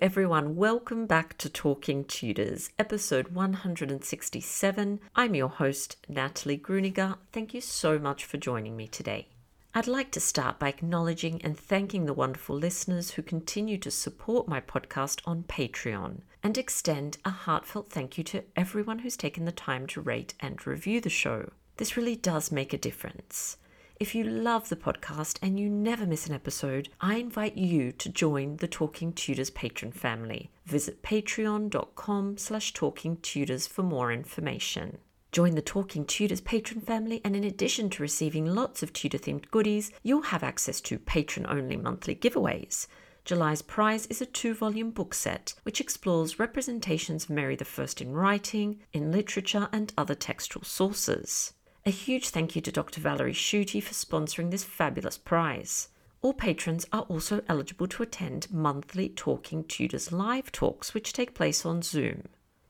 Everyone. Welcome back to Talking Tudors, episode 167. I'm your host, Natalie Grueninger. Thank you so much for joining me today. I'd like to start by acknowledging and thanking the wonderful listeners who continue to support my podcast on Patreon and extend a heartfelt thank you to everyone who's taken the time to rate and review the show. This really does make a difference. If you love the podcast and you never miss an episode, I invite you to join the Talking Tudors patron family. Visit patreon.com slash talkingtudors for more information. Join the Talking Tudors patron family, and in addition to receiving lots of Tudor themed goodies, you'll have access to patron only monthly giveaways. July's prize is a two volume book set which explores representations of Mary I in writing, in literature, and other textual sources. A huge thank you to Dr. Valerie Schutte for sponsoring this fabulous prize. All patrons are also eligible to attend monthly Talking Tudors live talks, which take place on Zoom.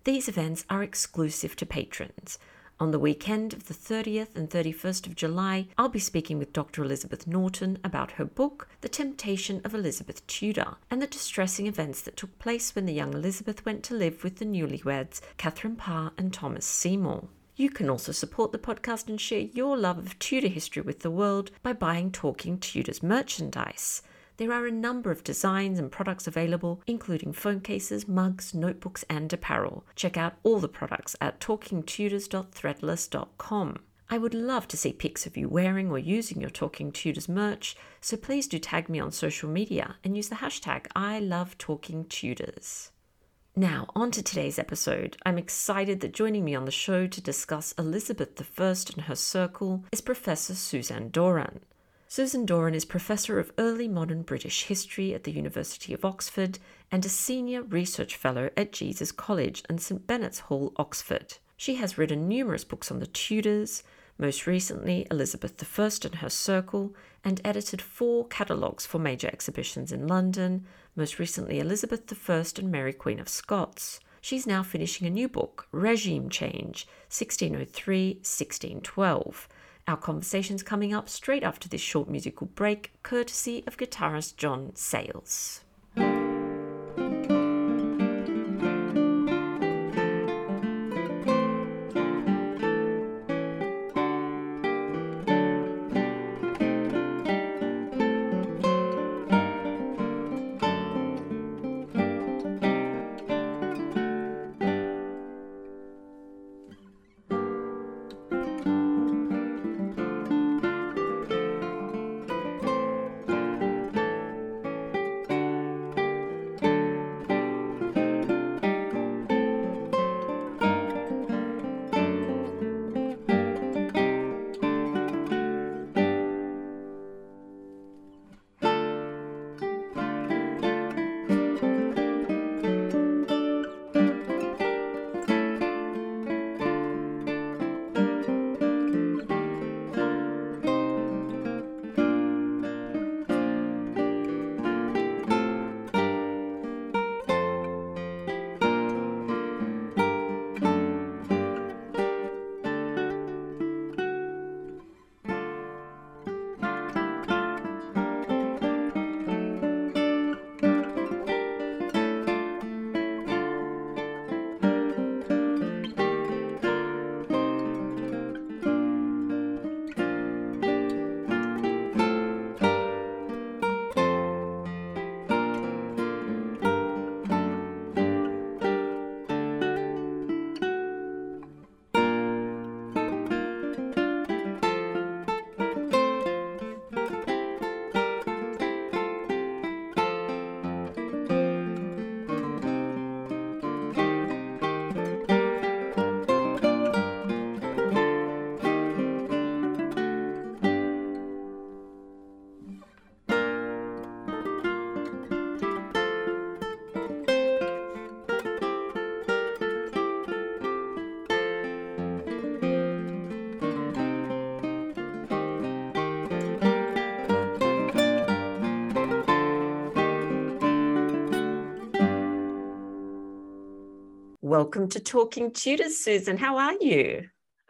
These events are exclusive to patrons. On the weekend of the 30th and 31st of July, I'll be speaking with Dr. Elizabeth Norton about her book, The Temptation of Elizabeth Tudor, and the distressing events that took place when the young Elizabeth went to live with the newlyweds, Catherine Parr and Thomas Seymour. You can also support the podcast and share your love of Tudor history with the world by buying Talking Tudors merchandise. There are a number of designs and products available, including phone cases, mugs, notebooks, and apparel. Check out all the products at talkingtudors.threadless.com. I would love to see pics of you wearing or using your Talking Tudors merch, so please do tag me on social media and use the hashtag I love Talking Tudors. Now, on to today's episode. I'm excited that joining me on the show to discuss Elizabeth I and her circle is Professor Suzanne Doran. Susan Doran is Professor of Early Modern British History at the University of Oxford and a Senior Research Fellow at Jesus College and St Benet's Hall, Oxford. She has written numerous books on the Tudors, most recently Elizabeth I and her circle, and edited four catalogues for major exhibitions in London, most recently Elizabeth I and Mary Queen of Scots. She's now finishing a new book, Regime Change 1603 1612. Our conversation's coming up straight after this short musical break, courtesy of guitarist John Sayles. Welcome to Talking Tudors, Susan. How are you?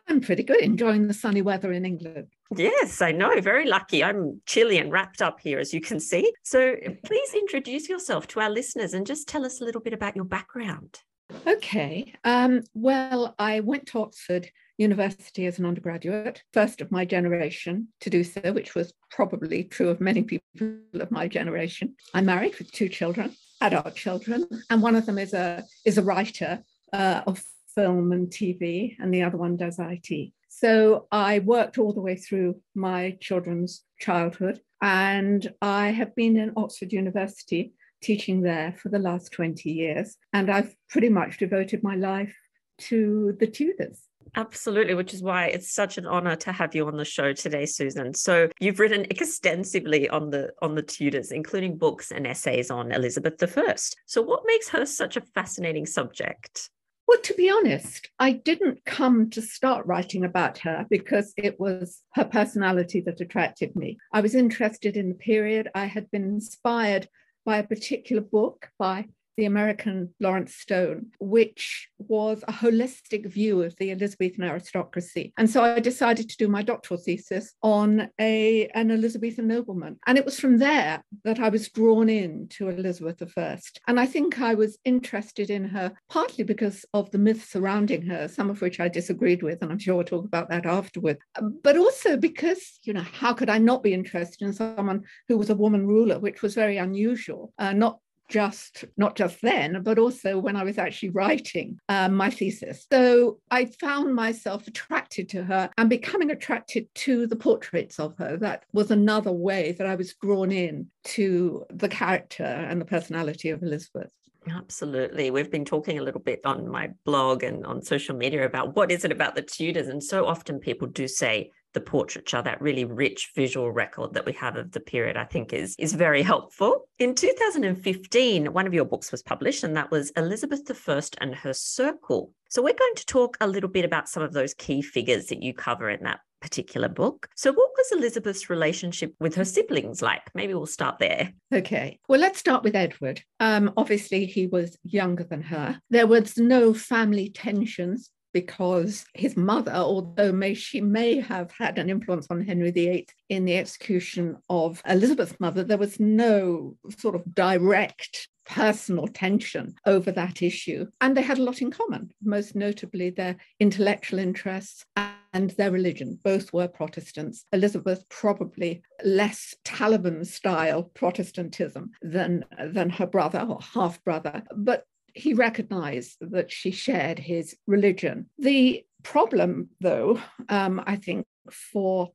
I'm pretty good, enjoying the sunny weather in England. Yes, I know. Very lucky. I'm chilly and wrapped up here, as you can see. So please introduce yourself to our listeners and just tell us a little bit about your background. Okay. Um, well, I went to Oxford University as an undergraduate, first of my generation to do so, which was probably true of many people of my generation. I'm married with two children, adult children, and one of them is a is a writer uh, of film and TV, and the other one does IT. So I worked all the way through my children's childhood, and I have been in Oxford University teaching there for the last 20 years. And I've pretty much devoted my life to the Tudors. Absolutely, which is why it's such an honor to have you on the show today, Susan. So you've written extensively on the on the Tudors, including books and essays on Elizabeth I. So what makes her such a fascinating subject? Well, to be honest, I didn't come to start writing about her because it was her personality that attracted me. I was interested in the period. I had been inspired by a particular book by the American Lawrence Stone, which was a holistic view of the Elizabethan aristocracy. And so I decided to do my doctoral thesis on a, an Elizabethan nobleman. And it was from there that I was drawn in to Elizabeth I. And I think I was interested in her partly because of the myths surrounding her, some of which I disagreed with, and I'm sure we'll talk about that afterward. But also because, you know, how could I not be interested in someone who was a woman ruler, which was very unusual, uh, not just not just then, but also when I was actually writing um, my thesis. So I found myself attracted to her and becoming attracted to the portraits of her. That was another way that I was drawn in to the character and the personality of Elizabeth. Absolutely. We've been talking a little bit on my blog and on social media about what is it about the Tudors. And so often people do say the portraiture, that really rich visual record that we have of the period, I think is, is very helpful. In 2015, one of your books was published, and that was Elizabeth I and Her Circle. So we're going to talk a little bit about some of those key figures that you cover in that particular book. So, what was Elizabeth's relationship with her siblings like? Maybe we'll start there. Okay. Well, let's start with Edward. Um, obviously, he was younger than her. There was no family tensions because his mother, although may, she may have had an influence on Henry VIII in the execution of Elizabeth's mother, there was no sort of direct personal tension over that issue. And they had a lot in common, most notably their intellectual interests and their religion. Both were Protestants. Elizabeth probably less Taliban style Protestantism than, than her brother or half brother, but he recognized that she shared his religion. The problem, though, um, I think, for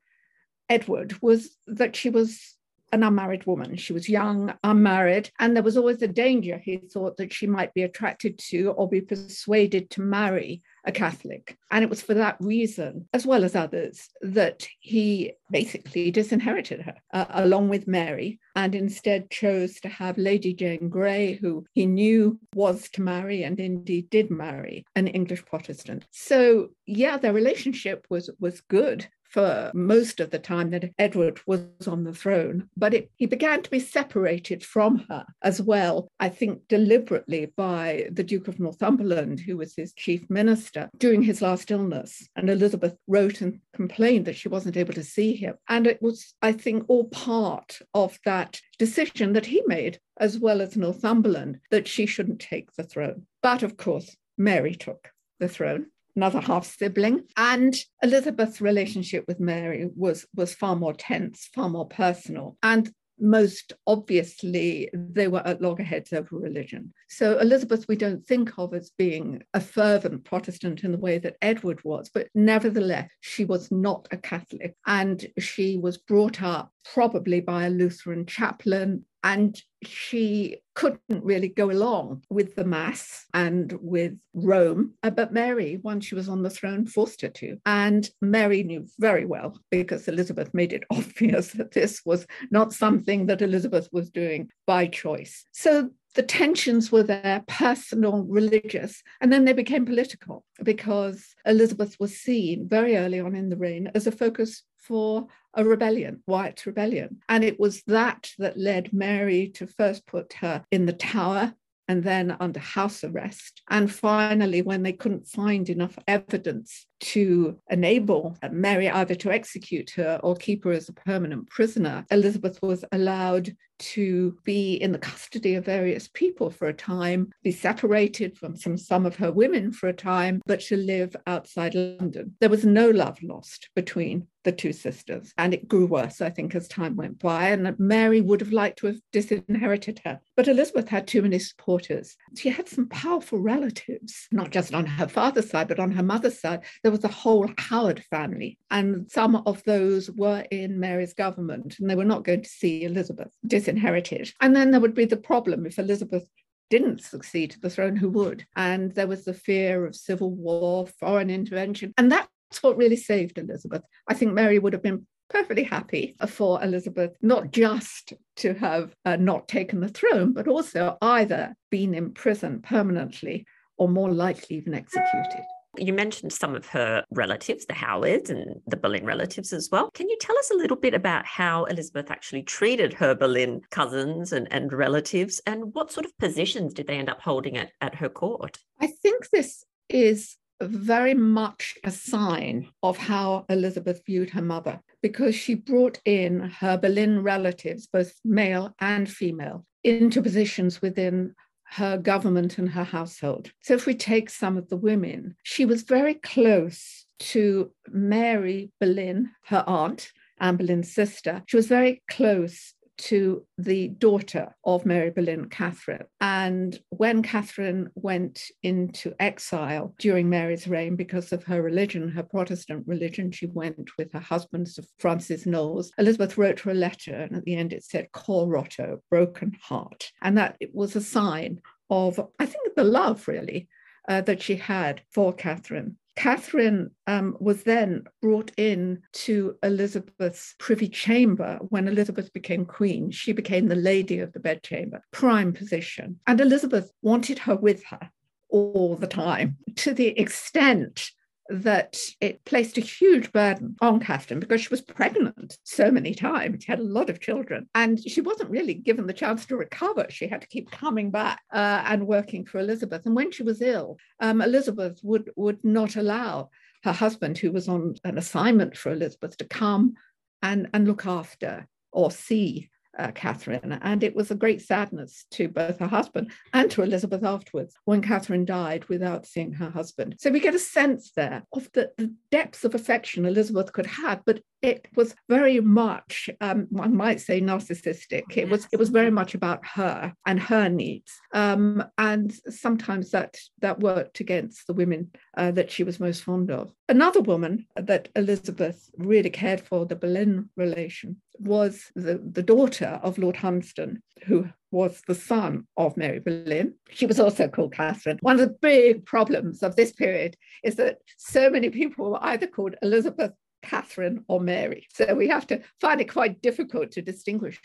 Edward was that she was an unmarried woman. She was young, unmarried, and there was always a danger, he thought, that she might be attracted to or be persuaded to marry a Catholic. And it was for that reason, as well as others, that he basically disinherited her uh, along with Mary and instead chose to have Lady Jane Grey, who he knew was to marry and indeed did marry an English Protestant. So, yeah, their relationship was, was good for most of the time that Edward was on the throne, but it, he began to be separated from her as well, I think deliberately by the Duke of Northumberland, who was his chief minister during his last illness. And Elizabeth wrote and complained that she wasn't able to see him. And it was, I think, all part of that decision that he made, as well as Northumberland, that she shouldn't take the throne. But of course, Mary took the throne another half sibling. And Elizabeth's relationship with Mary was, was far more tense, far more personal. And most obviously, they were at loggerheads over religion. So, Elizabeth, we don't think of as being a fervent Protestant in the way that Edward was, but nevertheless, she was not a Catholic. And she was brought up probably by a Lutheran chaplain and she couldn't really go along with the Mass and with Rome. Uh, but Mary, once she was on the throne, forced her to. And Mary knew very well, because Elizabeth made it obvious that this was not something that Elizabeth was doing by choice. So the tensions were there, personal, religious, and then they became political because Elizabeth was seen very early on in the reign as a focus for a rebellion, Wyatt's rebellion. And it was that that led Mary to first put her in the tower and then under house arrest. And finally, when they couldn't find enough evidence to enable uh, Mary either to execute her or keep her as a permanent prisoner, Elizabeth was allowed to be in the custody of various people for a time, be separated from some, some of her women for a time, but to live outside London. There was no love lost between the two sisters, and it grew worse, I think, as time went by. And Mary would have liked to have disinherited her. But Elizabeth had too many supporters. She had some powerful relatives, not just on her father's side, but on her mother's side. There was a whole Howard family, and some of those were in Mary's government, and they were not going to see Elizabeth disinherited. And then there would be the problem if Elizabeth didn't succeed to the throne, who would? And there was the fear of civil war, foreign intervention. And that's what really saved Elizabeth. I think Mary would have been perfectly happy for Elizabeth not just to have uh, not taken the throne, but also either been imprisoned permanently or more likely even executed. You mentioned some of her relatives, the Howards and the Boleyn relatives as well. Can you tell us a little bit about how Elizabeth actually treated her Boleyn cousins and, and relatives and what sort of positions did they end up holding at, at her court? I think this is very much a sign of how Elizabeth viewed her mother because she brought in her Boleyn relatives, both male and female, into positions within her government and her household. So, if we take some of the women, she was very close to Mary Boleyn, her aunt, Anne Boleyn's sister. She was very close to the daughter of Mary Boleyn, Catherine. And when Catherine went into exile during Mary's reign because of her religion, her Protestant religion, she went with her husband, Sir Francis Knollys. Elizabeth wrote her a letter, and at the end it said, Cor rotto, broken heart. And that it was a sign of, I think, the love really uh, that she had for Catherine. Catherine um, was then brought in to Elizabeth's privy chamber when Elizabeth became queen. She became the lady of the bedchamber, prime position. And Elizabeth wanted her with her all the time to the extent that it placed a huge burden on Catherine because she was pregnant so many times. She had a lot of children, and she wasn't really given the chance to recover. She had to keep coming back uh, and working for Elizabeth. And when she was ill, um, Elizabeth would would not allow her husband, who was on an assignment for Elizabeth, to come and and look after or see uh, Catherine. And it was a great sadness to both her husband and to Elizabeth afterwards when Catherine died without seeing her husband. So we get a sense there of the, the depths of affection Elizabeth could have, but it was very much, um, one might say, narcissistic. It was it was very much about her and her needs, um, and sometimes that that worked against the women uh, that she was most fond of. Another woman that Elizabeth really cared for, the Boleyn relation, was the, the daughter of Lord Hunsdon, who was the son of Mary Boleyn. She was also called Catherine. One of the big problems of this period is that so many people were either called Elizabeth, Catherine, or Mary. So we have to find it quite difficult to distinguish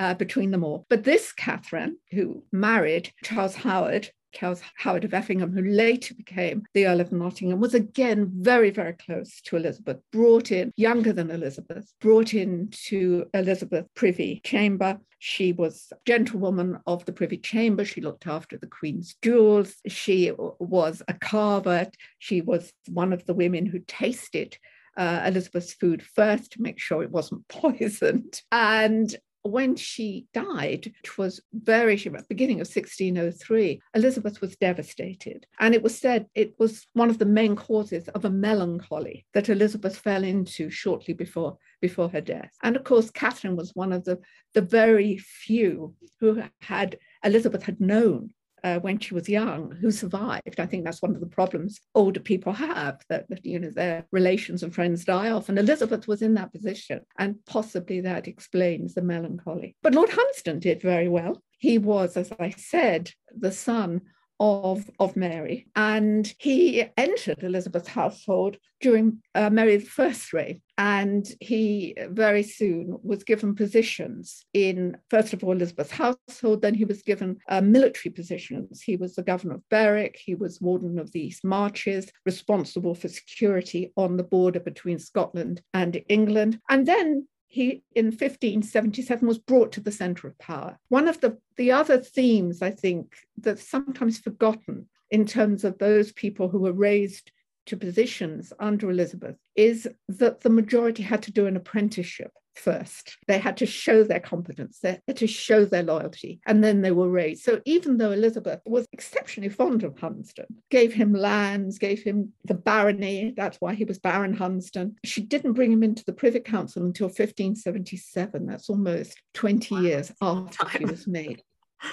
uh, between them all. But this Catherine, who married Charles Howard, Charles Howard of Effingham, who later became the Earl of Nottingham, was again very, very close to Elizabeth, brought in, younger than Elizabeth, brought into Elizabeth privy chamber. She was gentlewoman of the privy chamber. She looked after the Queen's jewels. She was a carver. She was one of the women who tasted uh, Elizabeth's food first to make sure it wasn't poisoned. And when she died, which was very beginning of 1603, Elizabeth was devastated. And it was said it was one of the main causes of a melancholy that Elizabeth fell into shortly before, before her death. And of course, Catherine was one of the, the very few who had Elizabeth had known uh, when she was young who survived. I think that's one of the problems older people have that, that, you know their relations and friends die off. And Elizabeth was in that position, and possibly that explains the melancholy. But Lord Hunsdon did very well. He was, as I said, the son of, of Mary. And he entered Elizabeth's household during uh, Mary's first reign. And he very soon was given positions in, first of all, Elizabeth's household. Then he was given uh, military positions. He was the governor of Berwick. He was warden of the East Marches, responsible for security on the border between Scotland and England. And then he in 1577 was brought to the center of power. One of the, the other themes, I think, that's sometimes forgotten in terms of those people who were raised to positions under Elizabeth is that the majority had to do an apprenticeship first. They had to show their competence, they had to show their loyalty, and then they were raised. So even though Elizabeth was exceptionally fond of Hunsdon, gave him lands, gave him the barony, that's why he was Baron Hunsdon, she didn't bring him into the Privy Council until 1577. That's almost 20 wow. years after he was made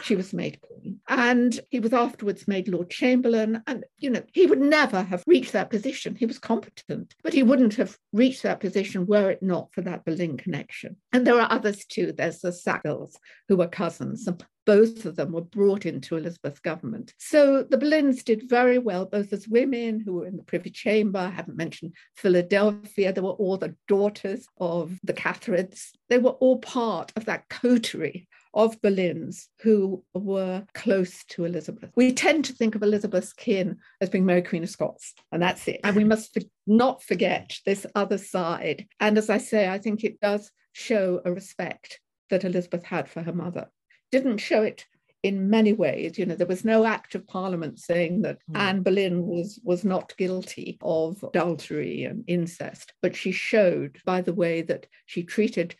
she was made queen. And he was afterwards made Lord Chamberlain. And, you know, he would never have reached that position. He was competent, but he wouldn't have reached that position were it not for that Boleyn connection. And there are others too. There's the Sackvilles, who were cousins. And both of them were brought into Elizabeth's government. So the Boleyns did very well, both as women who were in the Privy Chamber. I haven't mentioned Philadelphia. They were all the daughters of the Catherines. They were all part of that coterie of Boleyns who were close to Elizabeth. We tend to think of Elizabeth's kin as being Mary Queen of Scots, and that's it. And we must not forget this other side. And as I say, I think it does show a respect that Elizabeth had for her mother. Didn't show it in many ways. You know, there was no act of parliament saying that mm. Anne Boleyn was was not guilty of adultery and incest, but she showed by the way that she treated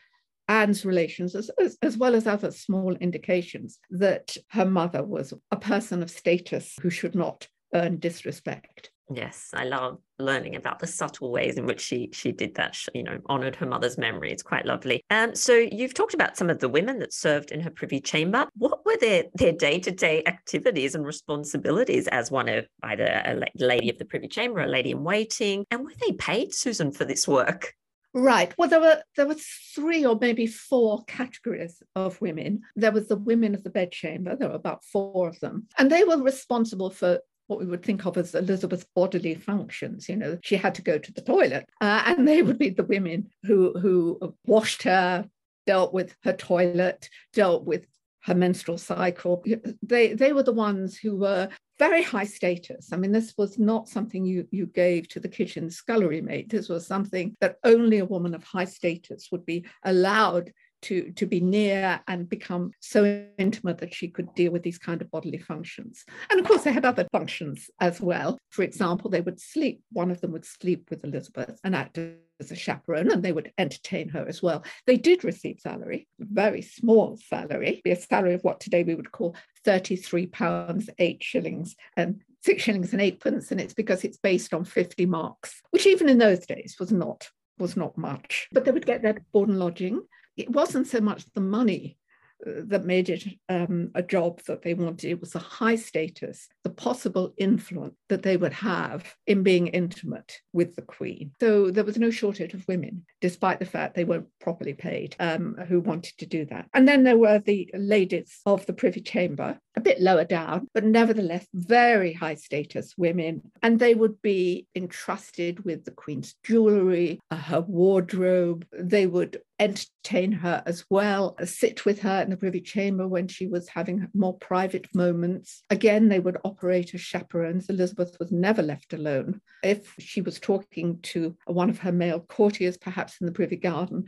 Anne's relations, as, as, as, well as other small indications that her mother was a person of status who should not earn disrespect. Yes, I love learning about the subtle ways in which she she did that. You know, honored her mother's memory. It's quite lovely. Um, so you've talked about some of the women that served in her privy chamber. What were their their day to day activities and responsibilities as one of either a lady of the privy chamber, a lady in waiting, and were they paid, Susan, for this work? Right. Well, there were there were three or maybe four categories of women. There was the women of the bedchamber. There were about four of them, and they were responsible for what we would think of as Elizabeth's bodily functions. You know, she had to go to the toilet, uh, and they would be the women who who washed her, dealt with her toilet, dealt with her menstrual cycle. They they were the ones who were very high status. I mean, this was not something you, you gave to the kitchen scullery maid. This was something that only a woman of high status would be allowed to, to be near and become so intimate that she could deal with these kind of bodily functions. And of course, they had other functions as well. For example, they would sleep, one of them would sleep with Elizabeth and act as a chaperone, and they would entertain her as well. They did receive salary, very small salary, a salary of what today we would call 33 pounds, eight shillings, and six shillings and eight pence. And it's because it's based on 50 marks, which even in those days was not was not much. But they would get their board and lodging it wasn't so much the money uh, that made it um, a job that they wanted. It was the high status, the possible influence that they would have in being intimate with the Queen. So there was no shortage of women, despite the fact they weren't properly paid, um, who wanted to do that. And then there were the ladies of the Privy Chamber, a bit lower down, but nevertheless very high status women. And they would be entrusted with the Queen's jewellery, uh, her wardrobe. They would entertain her as well, uh, sit with her in the Privy Chamber when she was having more private moments. Again, they would operate as chaperones. Elizabeth was never left alone. If she was talking to one of her male courtiers, perhaps in the Privy Garden,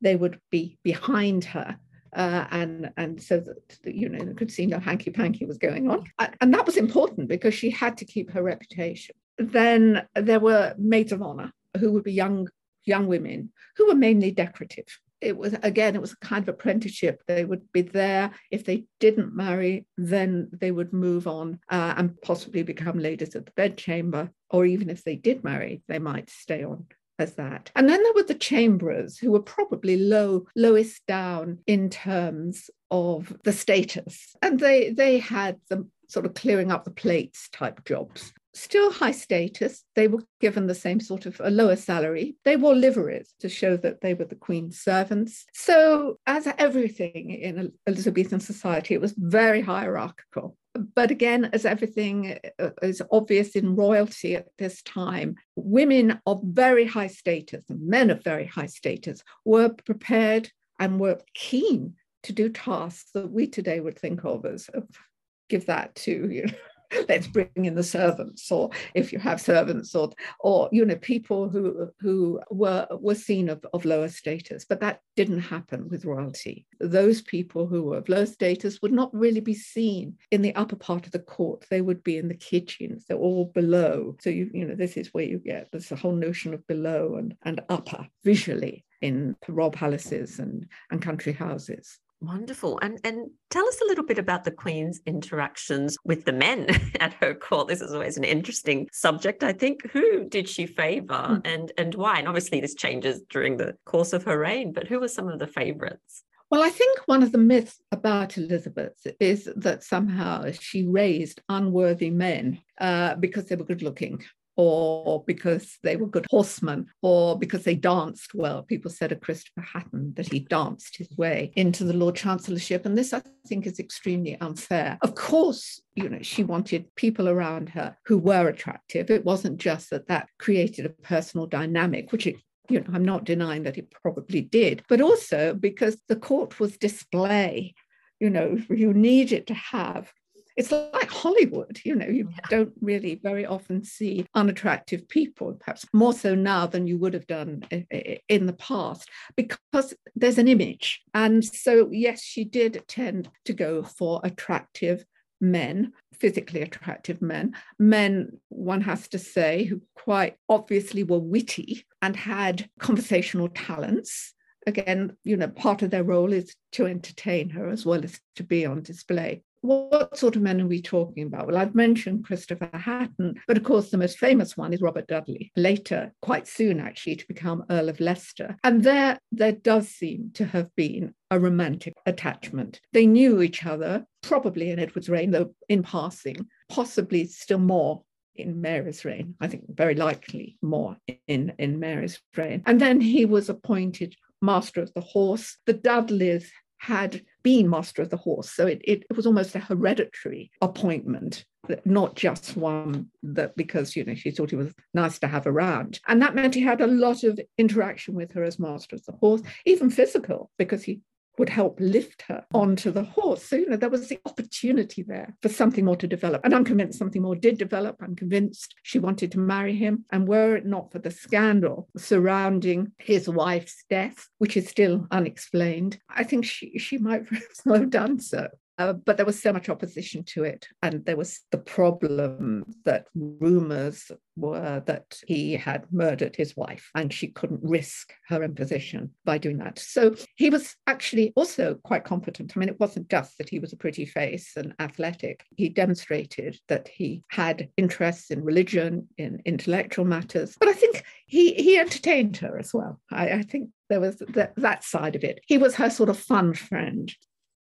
they would be behind her uh, and and so that you know could see no hanky panky was going on, and that was important because she had to keep her reputation. Then there were maids of honor who would be young young women who were mainly decorative. It was again, it was a kind of apprenticeship. They would be there. If they didn't marry, then they would move on uh, and possibly become ladies of the bedchamber. Or even if they did marry, they might stay on as that. And then there were the chamberers who were probably low, lowest down in terms of the status. And they they had the sort of clearing up the plates type jobs. Still high status. They were given the same sort of a lower salary. They wore liveries to show that they were the Queen's servants. So, as everything in Elizabethan society, it was very hierarchical but again, as everything uh, is obvious in royalty at this time, women of very high status and men of very high status were prepared and were keen to do tasks that we today would think of as give that to you know, let's bring in the servants, or if you have servants, or or you know people who who were were seen of, of lower status. But that didn't happen with royalty. Those people who were of low status would not really be seen in the upper part of the court. They would be in the kitchens. They're all below. So you you know this is where you get a whole notion of below and and upper visually in royal palaces and and country houses. Wonderful. And and tell us a little bit about the Queen's interactions with the men at her court. This is always an interesting subject, I think. Who did she favor mm. and and why? And obviously this changes during the course of her reign, but who were some of the favorites? Well, I think one of the myths about Elizabeth is that somehow she raised unworthy men uh, because they were good looking or because they were good horsemen, or because they danced well. People said of Christopher Hatton that he danced his way into the Lord Chancellorship. And this, I think, is extremely unfair. Of course, you know, she wanted people around her who were attractive. It wasn't just that that created a personal dynamic, which it you know, I'm not denying that it probably did, but also because the court was display. You know, you needed to have it's like Hollywood, you know, you yeah. don't really very often see unattractive people, perhaps more so now than you would have done in the past, because there's an image. And so, yes, she did tend to go for attractive men, physically attractive men, men, one has to say, who quite obviously were witty and had conversational talents again, you know, part of their role is to entertain her as well as to be on display what sort of men are we talking about? Well, I've mentioned Christopher Hatton, but of course, the most famous one is Robert Dudley, later, quite soon actually, to become Earl of Leicester. And there, there does seem to have been a romantic attachment. They knew each other, probably in Edward's reign, though in passing, possibly still more in Mary's reign. I think very likely more in, in Mary's reign. And then he was appointed Master of the Horse. The Dudleys had been master of the horse. So it, it, it was almost a hereditary appointment not just one that because you know she thought he was nice to have around and that meant he had a lot of interaction with her as master of the horse even physical because he would help lift her onto the horse. So, you know, there was the opportunity there for something more to develop. And I'm convinced something more did develop. I'm convinced she wanted to marry him. And were it not for the scandal surrounding his wife's death, which is still unexplained, I think she, she might have done so. Uh, but there was so much opposition to it. And there was the problem that rumors were that he had murdered his wife and she couldn't risk her imposition by doing that. So he was actually also quite competent. I mean, it wasn't just that he was a pretty face and athletic, he demonstrated that he had interests in religion, in intellectual matters. But I think he, he entertained her as well. I, I think there was that, that side of it. He was her sort of fun friend.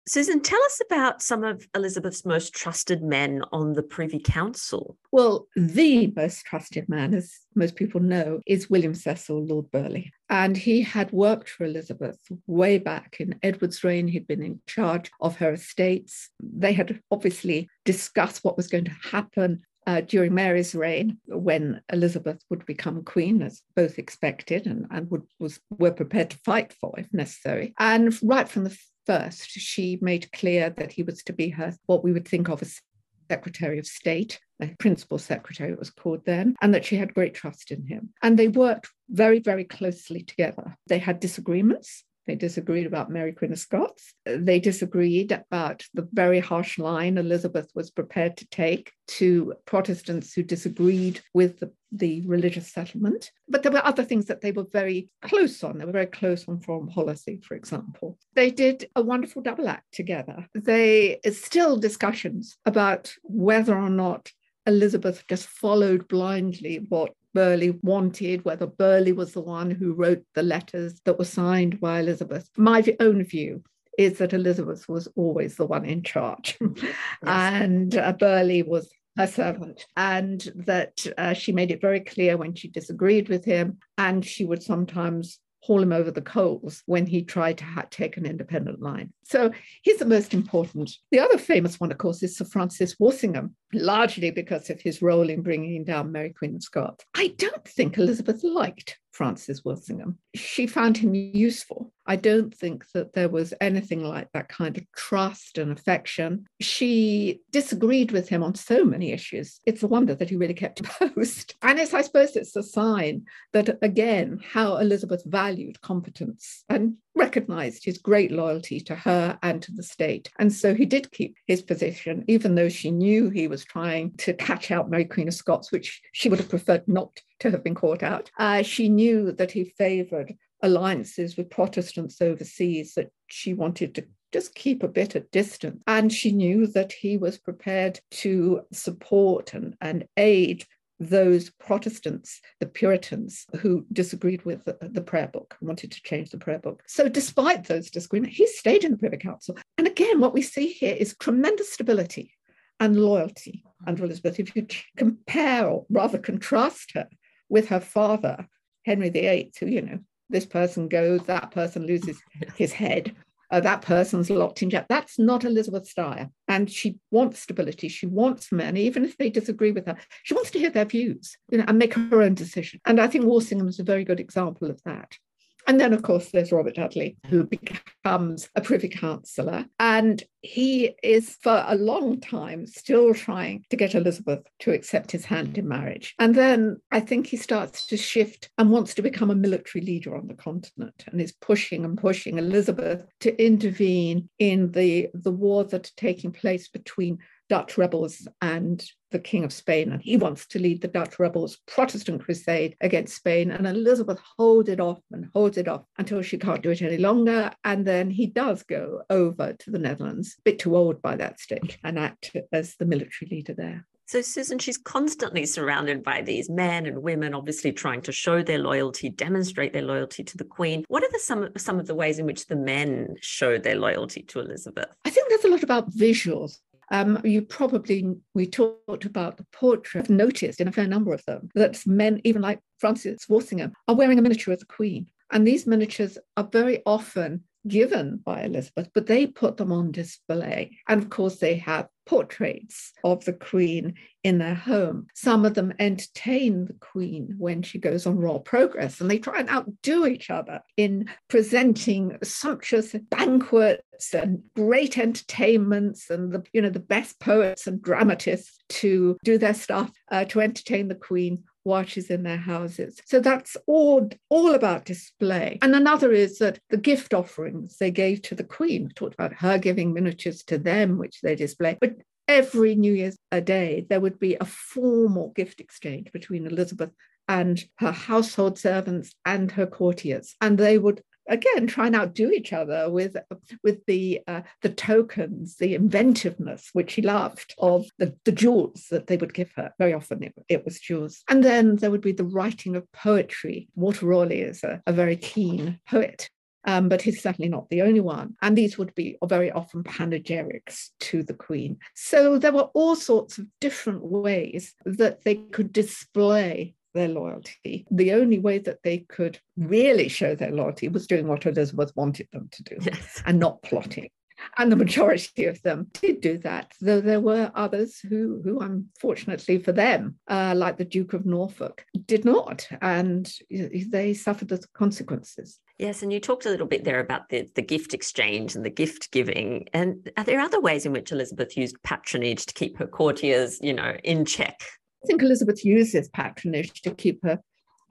Susan, tell us about some of Elizabeth's most trusted men on the Privy Council. Well, the most trusted man, as most people know, is William Cecil, Lord Burghley. And he had worked for Elizabeth way back in Edward's reign. He'd been in charge of her estates. They had obviously discussed what was going to happen uh, during Mary's reign, when Elizabeth would become queen, as both expected and, and would, was, were prepared to fight for if necessary. And right from the first, she made clear that he was to be her, what we would think of as Secretary of State, a principal secretary it was called then, and that she had great trust in him. And they worked very, very closely together. They had disagreements, they disagreed about Mary Queen of Scots. They disagreed about the very harsh line Elizabeth was prepared to take to Protestants who disagreed with the, the religious settlement. But there were other things that they were very close on. They were very close on foreign policy, for example. They did a wonderful double act together. They still discussions about whether or not Elizabeth just followed blindly what Burghley wanted, whether Burghley was the one who wrote the letters that were signed by Elizabeth. My own view is that Elizabeth was always the one in charge, yes. and uh, Burghley was her servant, and that uh, she made it very clear when she disagreed with him, and she would sometimes haul him over the coals when he tried to ha- take an independent line. So he's the most important. The other famous one, of course, is Sir Francis Walsingham, largely because of his role in bringing down Mary Queen of Scots. I don't think Elizabeth liked Francis Walsingham. She found him useful. I don't think that there was anything like that kind of trust and affection. She disagreed with him on so many issues. It's a wonder that he really kept a post. And it's, I suppose, it's a sign that, again, how Elizabeth valued competence and recognized his great loyalty to her and to the state. And so he did keep his position, even though she knew he was trying to catch out Mary Queen of Scots, which she would have preferred not to have been caught out. Uh, she knew that he favored alliances with Protestants overseas that she wanted to just keep a bit at distance. And she knew that he was prepared to support and, and aid those Protestants, the Puritans, who disagreed with the, the, prayer book wanted to change the prayer book. So, despite those disagreements, he stayed in the Privy Council. And again, what we see here is tremendous stability and loyalty under mm-hmm. Elizabeth. If you compare, or rather contrast her with her father, Henry VIII, who, you know, this person goes, that person loses his head, uh, that person's locked in jail. That's not Elizabeth Dyer. And she wants stability. She wants men, even if they disagree with her. She wants to hear their views you know, and make her own decision. And I think Walsingham is a very good example of that. And then, of course, there's Robert Dudley, who becomes a Privy Councillor. And he is, for a long time, still trying to get Elizabeth to accept his hand in marriage. And then I think he starts to shift and wants to become a military leader on the continent and is pushing and pushing Elizabeth to intervene in the, the war that's taking place between Dutch rebels and the King of Spain. And he wants to lead the Dutch rebels' Protestant crusade against Spain. And Elizabeth holds it off and holds it off until she can't do it any longer. And then he does go over to the Netherlands, a bit too old by that stage, and act as the military leader there. So, Susan, she's constantly surrounded by these men and women, obviously trying to show their loyalty, demonstrate their loyalty to the Queen. What are the, some, some of the ways in which the men showed their loyalty to Elizabeth? I think there's a lot about visuals. Um, you probably, we talked about the portrait, noticed in a fair number of them that men, even like Francis Walsingham, are wearing a miniature of the Queen. And these miniatures are very often given by Elizabeth, but they put them on display. And of course, they have portraits of the Queen in their home. Some of them entertain the Queen when she goes on royal progress, and they try and outdo each other in presenting sumptuous banquets and great entertainments and the you know the best poets and dramatists to do their stuff uh, to entertain the Queen watches in their houses. So that's all, all about display. And another is that the gift offerings they gave to the Queen, we talked about her giving miniatures to them, which they display. But every New Year's a day, there would be a formal gift exchange between Elizabeth and her household servants and her courtiers. And they would again try and outdo each other with with the uh, the tokens the inventiveness which he loved of the, the jewels that they would give her very often it, it was jewels and then there would be the writing of poetry walter raleigh is a, a very keen poet um, but he's certainly not the only one. And these would be very often panegyrics to the Queen. So there were all sorts of different ways that they could display their loyalty. The only way that they could really show their loyalty was doing what Elizabeth wanted them to do yes. and not plotting. And the majority of them did do that, though there were others who, who unfortunately for them, uh, like the Duke of Norfolk, did not, and they suffered the consequences. Yes, and you talked a little bit there about the, the gift exchange and the gift giving. And are there other ways in which Elizabeth used patronage to keep her courtiers, you know, in check? I think Elizabeth uses patronage to keep her,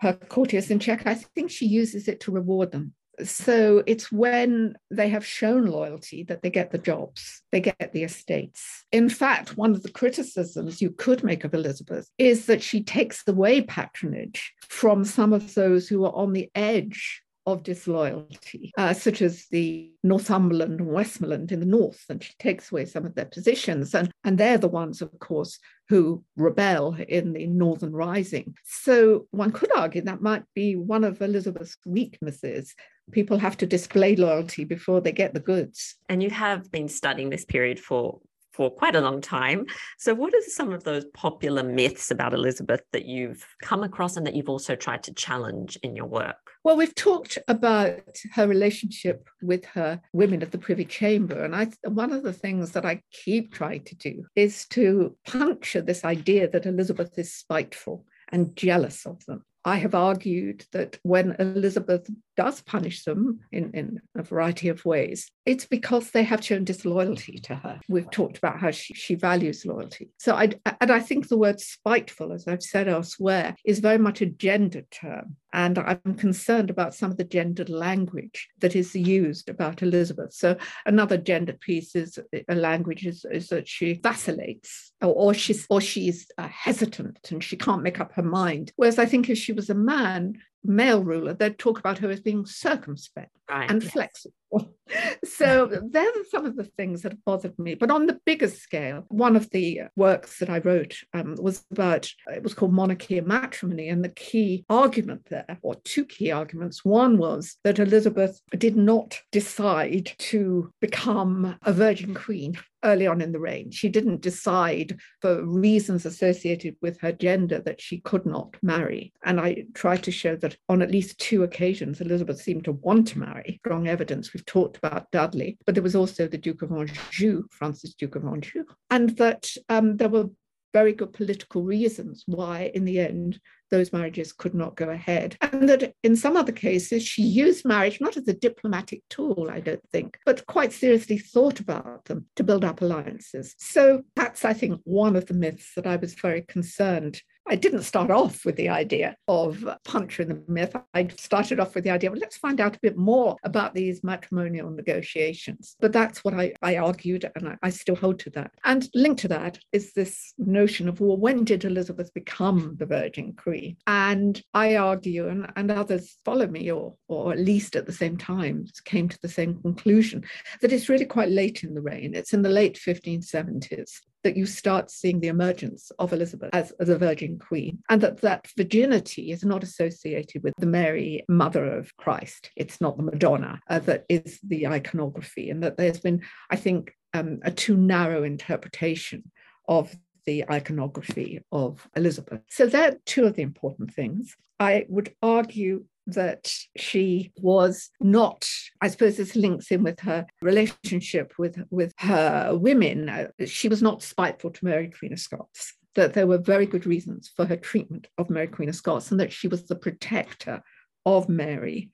her courtiers in check. I think she uses it to reward them. So it's when they have shown loyalty that they get the jobs, they get the estates. In fact, one of the criticisms you could make of Elizabeth is that she takes away patronage from some of those who are on the edge of disloyalty, uh, such as the Northumberland and Westmorland in the north, and she takes away some of their positions. And, and they're the ones, of course, who rebel in the Northern Rising. So one could argue that might be one of Elizabeth's weaknesses. People have to display loyalty before they get the goods. And you have been studying this period for for quite a long time. So, what are some of those popular myths about Elizabeth that you've come across and that you've also tried to challenge in your work? Well, we've talked about her relationship with her women of the Privy Chamber. And I, one of the things that I keep trying to do is to puncture this idea that Elizabeth is spiteful and jealous of them. I have argued that when Elizabeth does punish them in, in a variety of ways, it's because they have shown disloyalty to her. We've talked about how she, she values loyalty. So I and I think the word spiteful, as I've said elsewhere, is very much a gendered term. And I'm concerned about some of the gendered language that is used about Elizabeth. So another gendered piece is a language is, is that she vacillates or, or she's or she's uh, hesitant and she can't make up her mind. Whereas I think if she was a man, male ruler, they'd talk about her as being circumspect right, and yes. flexible. so they're some of the things that have bothered me. But on the bigger scale, one of the works that I wrote um, was about, it was called Monarchy and Matrimony. And the key argument there, or two key arguments, one was that Elizabeth did not decide to become a virgin queen early on in the reign. She didn't decide for reasons associated with her gender that she could not marry. And I try to show that on at least two occasions, Elizabeth seemed to want to marry. Strong evidence. We've talked about Dudley, but there was also the Duke of Anjou, Francis Duke of Anjou, and that um, there were very good political reasons why, in the end, those marriages could not go ahead. And that in some other cases, she used marriage not as a diplomatic tool, I don't think, but quite seriously thought about them to build up alliances. So that's, I think, one of the myths that I was very concerned I didn't start off with the idea of puncturing the myth. I started off with the idea, well, let's find out a bit more about these matrimonial negotiations. But that's what I, I argued, and I, I still hold to that. And linked to that is this notion of, well, when did Elizabeth become the Virgin Queen? And I argue, and, and others follow me, or, or at least at the same time, came to the same conclusion, that it's really quite late in the reign. It's in the late 1570s that you start seeing the emergence of Elizabeth as, as a virgin queen, and that that virginity is not associated with the Mary, mother of Christ. It's not the Madonna uh, that is the iconography, and that there's been, I think, um, a too narrow interpretation of the iconography of Elizabeth. So they're two of the important things. I would argue that she was not i suppose this links in with her relationship with with her women. Uh, she was not spiteful to mary queen of scots that there were very good reasons for her treatment of mary queen of scots and that she was the protector of mary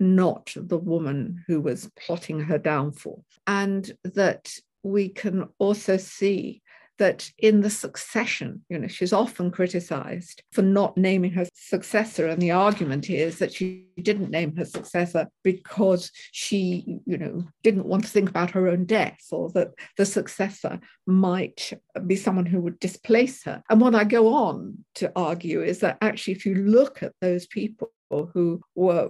not the woman who was plotting her downfall. And that we can also see that in the succession, you know, she's often criticized for not naming her successor. And the argument is that she didn't name her successor because she, you know, didn't want to think about her own death or that the successor might be someone who would displace her. And what I go on to argue is that actually, if you look at those people who were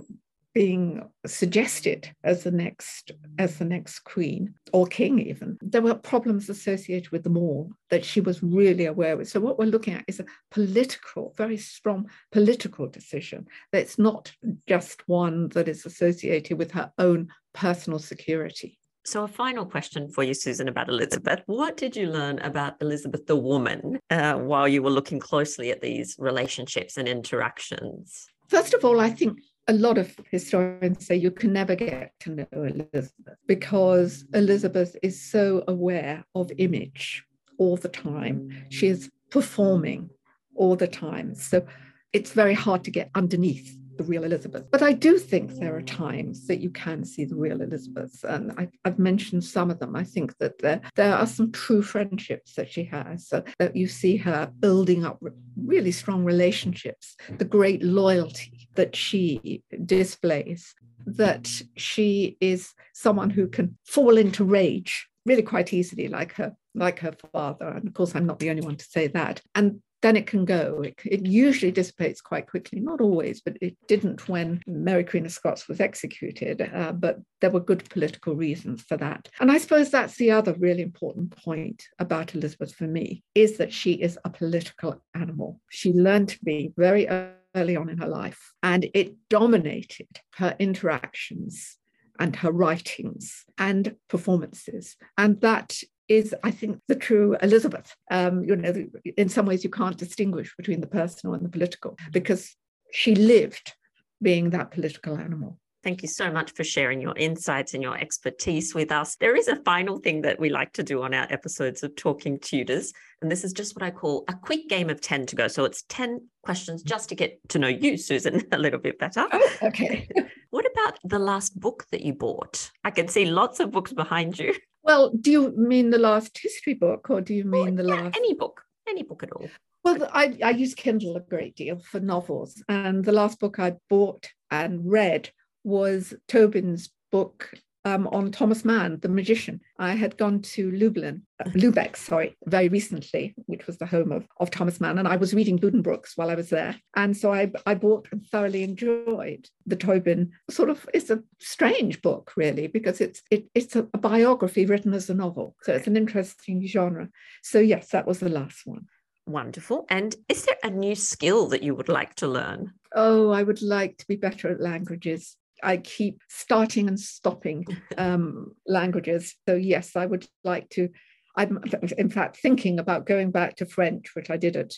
being suggested as the next as the next queen or king even there were problems associated with them all that she was really aware of so what we're looking at is a political very strong political decision that's not just one that is associated with her own personal security so, a final question for you, Susan, about Elizabeth. What did you learn about Elizabeth the woman uh, while you were looking closely at these relationships and interactions? First of all, I think a lot of historians say you can never get to know Elizabeth because Elizabeth is so aware of image all the time. She is performing all the time. So it's very hard to get underneath the real Elizabeth. But I do think there are times that you can see the real Elizabeth. And I, have mentioned some of them. I think that there, there are some true friendships that she has, so that you see her building up really strong relationships, the great loyalty that she displays, that she is someone who can fall into rage really quite easily like her like her father and of course i'm not the only one to say that and then it can go. It, it, usually dissipates quite quickly, not always, but it didn't when Mary Queen of Scots was executed. Uh, but there were good political reasons for that. And I suppose that's the other really important point about Elizabeth for me is that she is a political animal. She learned to be very early on in her life, and it dominated her interactions and her writings and performances. And that is, I think, the true Elizabeth. Um, you know, in some ways, you can't distinguish between the personal and the political because she lived being that political animal. Thank you so much for sharing your insights and your expertise with us. There is a final thing that we like to do on our episodes of Talking Tudors. And this is just what I call a quick game of 10 to go. So it's 10 questions just to get to know you, Susan, a little bit better. Oh, okay. what about the last book that you bought? I can see lots of books behind you. Well, do you mean the last history book or do you mean the yeah, last? Any book, any book at all. Well, I, I use Kindle a great deal for novels. And the last book I bought and read was Tóibín's book um, on Thomas Mann, the magician. I had gone to Lublin, uh, Lubeck, sorry, very recently, which was the home of, of Thomas Mann, and I was reading Buddenbrooks while I was there. And so I, I bought and thoroughly enjoyed the Tobin. Sort of, it's a strange book, really, because it's it, it's a, a biography written as a novel. So it's an interesting genre. So yes, that was the last one. Wonderful. And is there a new skill that you would like to learn? Oh, I would like to be better at languages. I keep starting and stopping um, languages. So yes, I would like to. I'm in fact thinking about going back to French, which I did at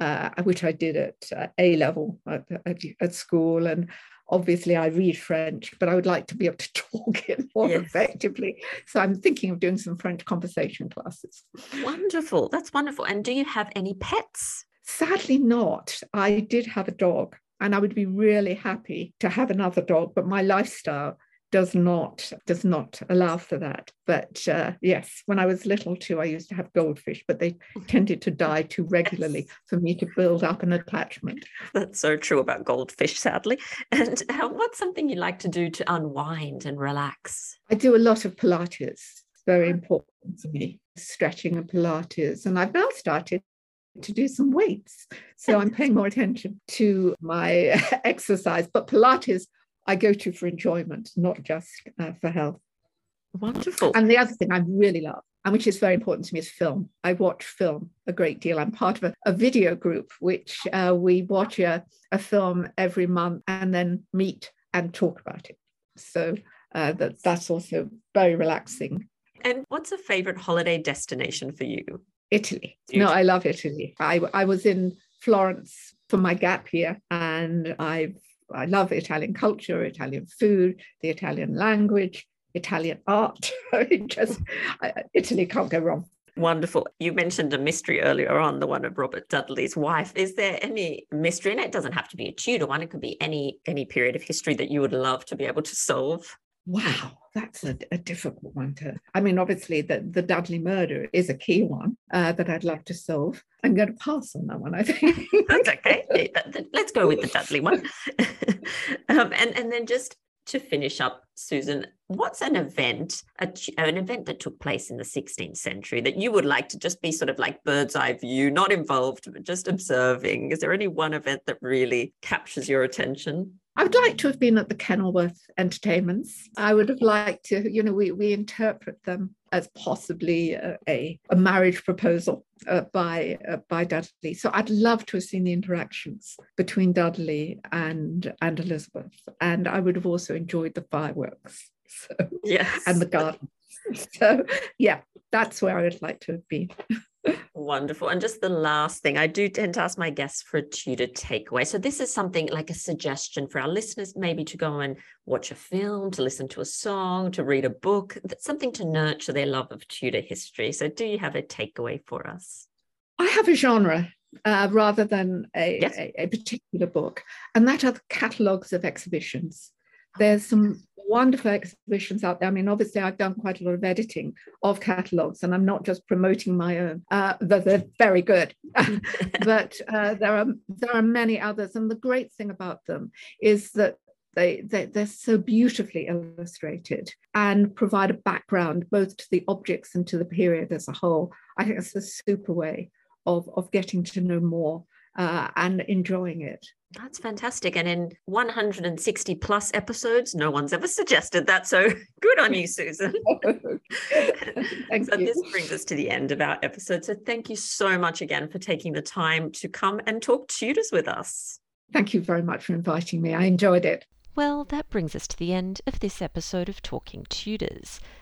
uh, which I did at uh, A level at, at, at, school, and obviously I read French, but I would like to be able to talk it more yes. effectively. So I'm thinking of doing some French conversation classes. Wonderful, that's wonderful. And do you have any pets? Sadly, not. I did have a dog and I would be really happy to have another dog, but my lifestyle does not does not allow for that. But uh, yes, when I was little too, I used to have goldfish, but they tended to die too regularly for me to build up an attachment. That's so true about goldfish, sadly. And uh, what's something you like to do to unwind and relax? I do a lot of Pilates. It's very important to me, stretching and Pilates. And I've now started to do some weights. So I'm paying more attention to my exercise. But Pilates, I go to for enjoyment, not just uh, for health. Wonderful. And the other thing I really love, and which is very important to me, is film. I watch film a great deal. I'm part of a, a video group, which uh, we watch a, a film every month and then meet and talk about it. So uh, that, that's also very relaxing. And what's a favorite holiday destination for you? Italy. No, I love Italy. I, I was in Florence for my gap year and I I love Italian culture, Italian food, the Italian language, Italian art. just I, Italy can't go wrong. Wonderful. You mentioned a mystery earlier on, the one of Robert Dudley's wife. Is there any mystery? And it doesn't have to be a Tudor one. It could be any any period of history that you would love to be able to solve. Wow, that's a, a, difficult one to. I mean, obviously, the, the Dudley murder is a key one uh, that I'd love to solve. I'm going to pass on that one, I think. that's okay. Let's go with the Dudley one. um, and, and then just to finish up, Susan, what's an event, a, an event that took place in the 16th century that you would like to just be sort of like bird's eye view, not involved, but just observing? Is there any one event that really captures your attention? I would like to have been at the Kenilworth entertainments. I would have liked to, you know, we, we interpret them as possibly a, a, a marriage proposal uh, by uh, by Dudley. So I'd love to have seen the interactions between Dudley and and Elizabeth, and I would have also enjoyed the fireworks. So, yes, and the garden. So yeah, that's where I would like to have been. Wonderful. And just the last thing, I do tend to ask my guests for a Tudor takeaway. So this is something like a suggestion for our listeners, maybe to go and watch a film, to listen to a song, to read a book, something to nurture their love of Tudor history. So do you have a takeaway for us? I have a genre uh, rather than a, yes. a, a particular book, and that are the catalogues of exhibitions. There's some wonderful exhibitions out there. I mean, obviously, I've done quite a lot of editing of catalogues, and I'm not just promoting my own. Uh, they're, they're very good, but uh, there are there are many others. And the great thing about them is that they, they they're so beautifully illustrated and provide a background both to the objects and to the period as a whole. I think it's a super way of of getting to know more uh, and enjoying it. That's fantastic. And in 160 plus episodes, no one's ever suggested that. So good on you, Susan. Thank so you. this brings us to the end of our episode. So thank you so much again for taking the time to come and talk Tudors with us. Thank you very much for inviting me. I enjoyed it. Well, that brings us to the end of this episode of Talking Tudors.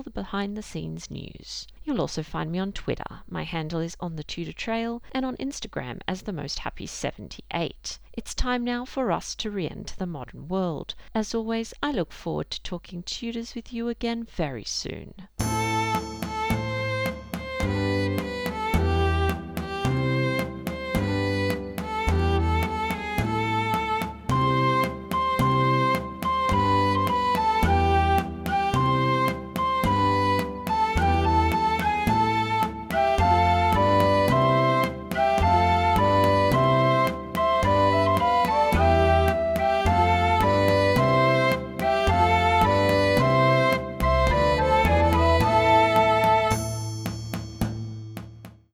the behind the scenes news. You'll also find me on Twitter. My handle is on the Tudor Trail and on Instagram as the most happy 78. It's time now for us to re-enter the modern world. As always, I look forward to talking Tudors with you again very soon.